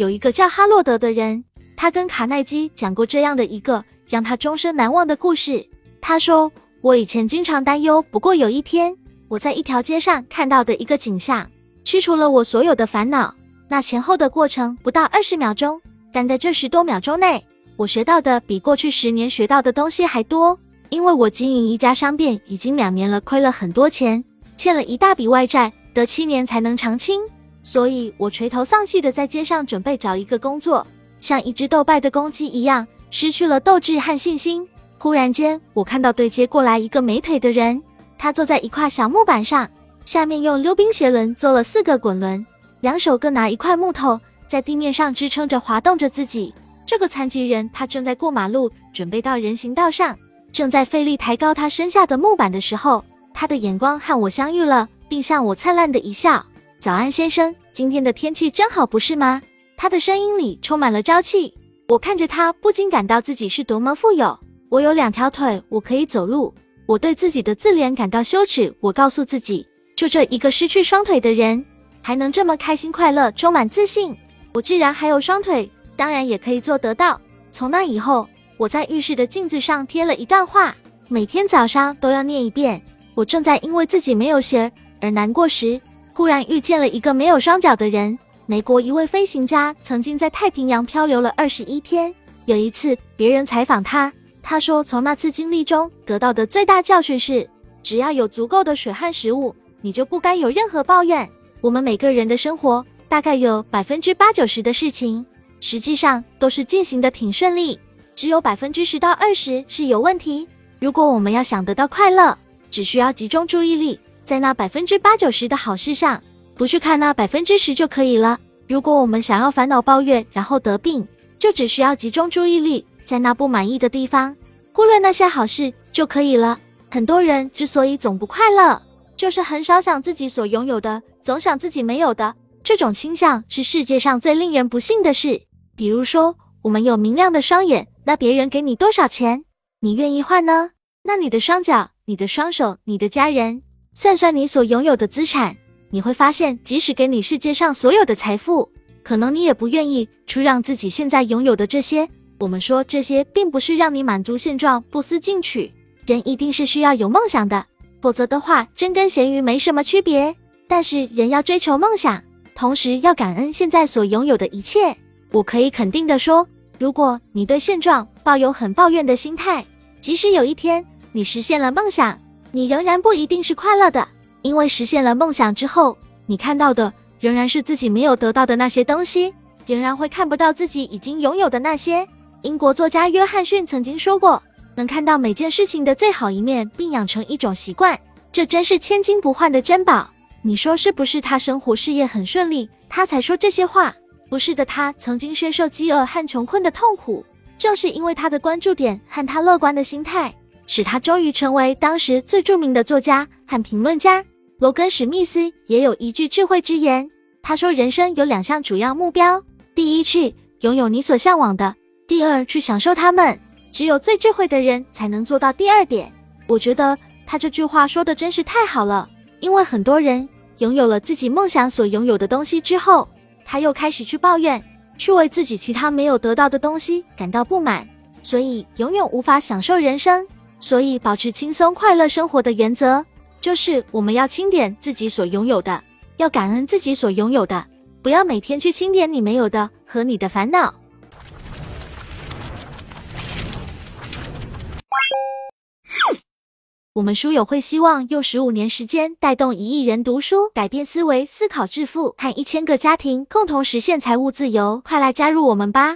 有一个叫哈洛德的人，他跟卡耐基讲过这样的一个让他终身难忘的故事。他说：“我以前经常担忧，不过有一天，我在一条街上看到的一个景象，驱除了我所有的烦恼。那前后的过程不到二十秒钟，但在这十多秒钟内，我学到的比过去十年学到的东西还多。因为我经营一家商店已经两年了，亏了很多钱，欠了一大笔外债，得七年才能偿清。”所以我垂头丧气的在街上准备找一个工作，像一只斗败的公鸡一样，失去了斗志和信心。忽然间，我看到对接过来一个没腿的人，他坐在一块小木板上，下面用溜冰鞋轮做了四个滚轮，两手各拿一块木头，在地面上支撑着滑动着自己。这个残疾人他正在过马路，准备到人行道上，正在费力抬高他身下的木板的时候，他的眼光和我相遇了，并向我灿烂的一笑。早安，先生，今天的天气真好，不是吗？他的声音里充满了朝气。我看着他，不禁感到自己是多么富有。我有两条腿，我可以走路。我对自己的自怜感到羞耻。我告诉自己，就这一个失去双腿的人，还能这么开心、快乐、充满自信。我既然还有双腿，当然也可以做得到。从那以后，我在浴室的镜子上贴了一段话，每天早上都要念一遍。我正在因为自己没有鞋而难过时。忽然遇见了一个没有双脚的人。美国一位飞行家曾经在太平洋漂流了二十一天。有一次，别人采访他，他说从那次经历中得到的最大教训是：只要有足够的水和食物，你就不该有任何抱怨。我们每个人的生活大概有百分之八九十的事情，实际上都是进行的挺顺利，只有百分之十到二十是有问题。如果我们要想得到快乐，只需要集中注意力。在那百分之八九十的好事上，不去看那百分之十就可以了。如果我们想要烦恼抱怨，然后得病，就只需要集中注意力在那不满意的地方，忽略那些好事就可以了。很多人之所以总不快乐，就是很少想自己所拥有的，总想自己没有的。这种倾向是世界上最令人不幸的事。比如说，我们有明亮的双眼，那别人给你多少钱，你愿意换呢？那你的双脚、你的双手、你的家人。算算你所拥有的资产，你会发现，即使给你世界上所有的财富，可能你也不愿意出让自己现在拥有的这些。我们说这些，并不是让你满足现状、不思进取。人一定是需要有梦想的，否则的话，真跟咸鱼没什么区别。但是人要追求梦想，同时要感恩现在所拥有的一切。我可以肯定的说，如果你对现状抱有很抱怨的心态，即使有一天你实现了梦想，你仍然不一定是快乐的，因为实现了梦想之后，你看到的仍然是自己没有得到的那些东西，仍然会看不到自己已经拥有的那些。英国作家约翰逊曾经说过：“能看到每件事情的最好一面，并养成一种习惯，这真是千金不换的珍宝。”你说是不是？他生活事业很顺利，他才说这些话？不是的，他曾经深受饥饿和穷困的痛苦，正是因为他的关注点和他乐观的心态。使他终于成为当时最著名的作家和评论家。罗根·史密斯也有一句智慧之言，他说：“人生有两项主要目标，第一，去拥有你所向往的；第二，去享受他们。只有最智慧的人才能做到第二点。”我觉得他这句话说的真是太好了，因为很多人拥有了自己梦想所拥有的东西之后，他又开始去抱怨，去为自己其他没有得到的东西感到不满，所以永远无法享受人生。所以，保持轻松快乐生活的原则，就是我们要清点自己所拥有的，要感恩自己所拥有的，不要每天去清点你没有的和你的烦恼。我们书友会希望用十五年时间带动一亿人读书，改变思维，思考致富，和一千个家庭共同实现财务自由。快来加入我们吧！